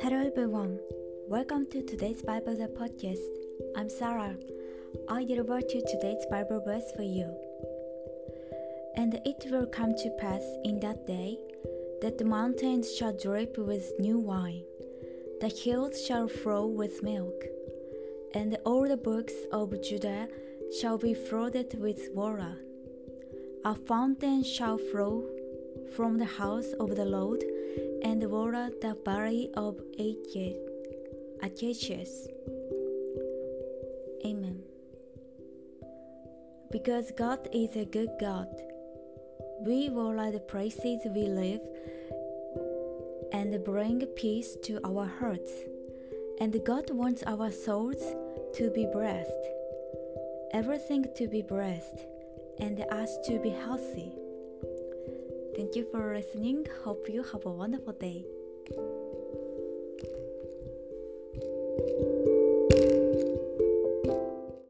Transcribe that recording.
Hello everyone, welcome to today's Bible the podcast. I'm Sarah. I deliver to today's Bible verse for you. And it will come to pass in that day that the mountains shall drip with new wine, the hills shall flow with milk, and all the brooks of Judah shall be flooded with water. A fountain shall flow from the house of the Lord and water the valley of Acacias. Amen. Because God is a good God, we water the places we live and bring peace to our hearts. And God wants our souls to be blessed, everything to be blessed, and us to be healthy. Thank you for listening. Hope you have a wonderful day.